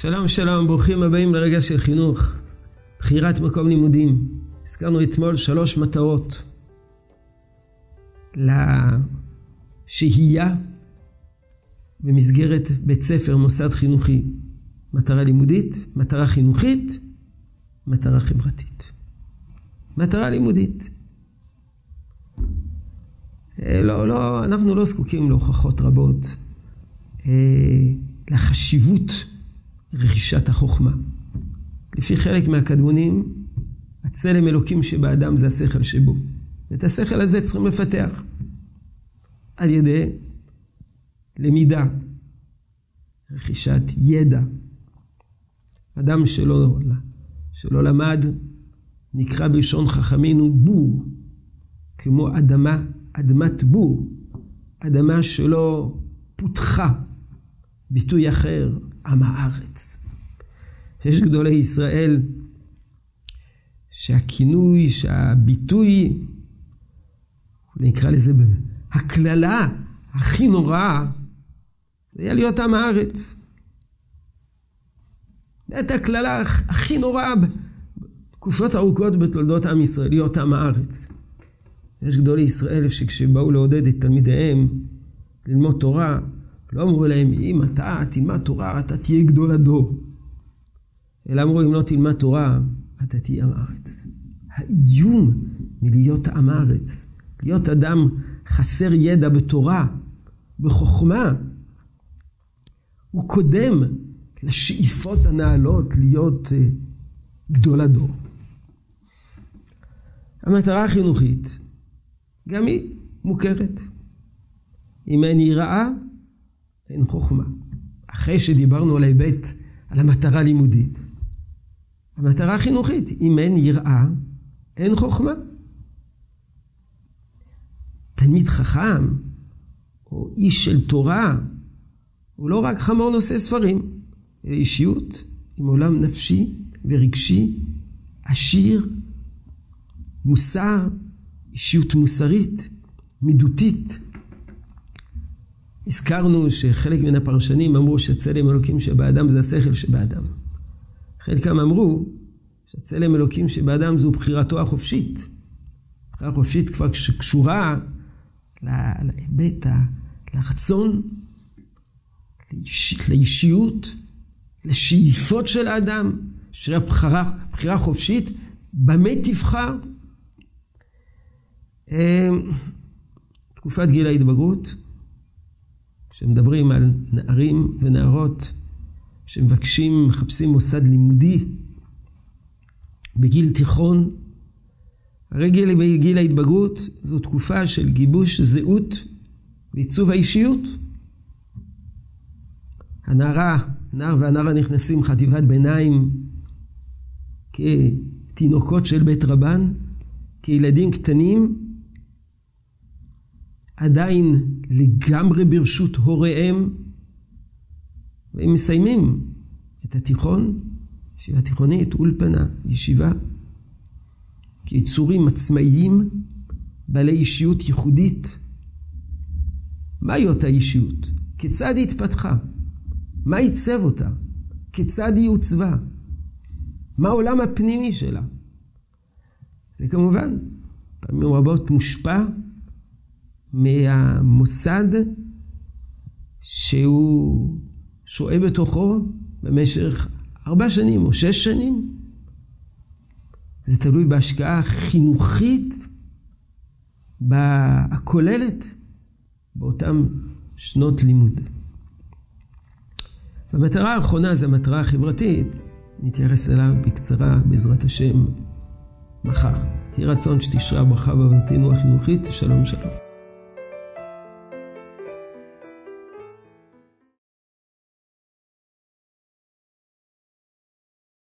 שלום שלום, ברוכים הבאים לרגע של חינוך. בחירת מקום לימודים. הזכרנו אתמול שלוש מטרות. לשהייה במסגרת בית ספר, מוסד חינוכי. מטרה לימודית, מטרה חינוכית, מטרה חברתית. מטרה לימודית. אה, לא, לא, אנחנו לא זקוקים להוכחות רבות אה, לחשיבות רכישת החוכמה. לפי חלק מהקדמונים, הצלם אלוקים שבאדם זה השכל שבו. ואת השכל הזה צריכים לפתח על ידי למידה, רכישת ידע. אדם שלא, שלא למד, נקרא בלשון חכמינו בור, כמו אדמה, אדמת בור, אדמה שלא פותחה. ביטוי אחר, עם הארץ. יש גדולי ישראל שהכינוי, שהביטוי, נקרא לזה הקללה הכי נוראה, זה היה להיות עם הארץ. זאת הקללה הכי נוראה בתקופות ארוכות בתולדות עם ישראל, להיות עם הארץ. יש גדולי ישראל שכשבאו לעודד את תלמידיהם ללמוד תורה, לא אמרו להם, אם אתה תלמד תורה, אתה תהיה גדול הדור. אלא אמרו, אם לא תלמד תורה, אתה תהיה עם הארץ. האיום מלהיות עם הארץ, להיות אדם חסר ידע בתורה, בחוכמה, הוא קודם לשאיפות הנעלות להיות uh, גדול הדור. המטרה החינוכית, גם היא מוכרת. אם אין יראה, אין חוכמה. אחרי שדיברנו על ההיבט, על המטרה הלימודית, המטרה החינוכית, אם אין יראה, אין חוכמה. תלמיד חכם, או איש של תורה, הוא לא רק חמור נושא ספרים, אלא אישיות עם עולם נפשי ורגשי, עשיר, מוסר, אישיות מוסרית, מידותית. הזכרנו שחלק מן הפרשנים אמרו שהצלם אלוקים שבאדם זה השכל שבאדם. חלקם אמרו שהצלם אלוקים שבאדם זו בחירתו החופשית. בחירה חופשית כבר שקשורה להיבט, לרצון, לאיש, לאישיות, לשאיפות של האדם, שהבחירה בחירה חופשית, במה תבחר? אמ, תקופת גיל ההתבגרות, כשמדברים על נערים ונערות שמבקשים, מחפשים מוסד לימודי בגיל תיכון, הרי גיל, גיל ההתבגרות זו תקופה של גיבוש זהות ועיצוב האישיות. הנערה, נער והנערה נכנסים חטיבת ביניים כתינוקות של בית רבן, כילדים קטנים, עדיין לגמרי ברשות הוריהם, והם מסיימים את התיכון, ישיבה תיכונית, אולפנה, ישיבה, כיצורים עצמאיים, בעלי אישיות ייחודית. מהי אותה אישיות? כיצד היא התפתחה? מה עיצב אותה? כיצד היא עוצבה? מה העולם הפנימי שלה? זה כמובן פעמים רבות מושפע מהמוסד שהוא שוהה בתוכו במשך ארבע שנים או שש שנים. זה תלוי בהשקעה חינוכית הכוללת באותן שנות לימוד. והמטרה האחרונה זה המטרה החברתית, נתייחס אליו בקצרה בעזרת השם מחר. יהי רצון שתשרה ברכה בעבודתנו החינוכית, שלום שלום.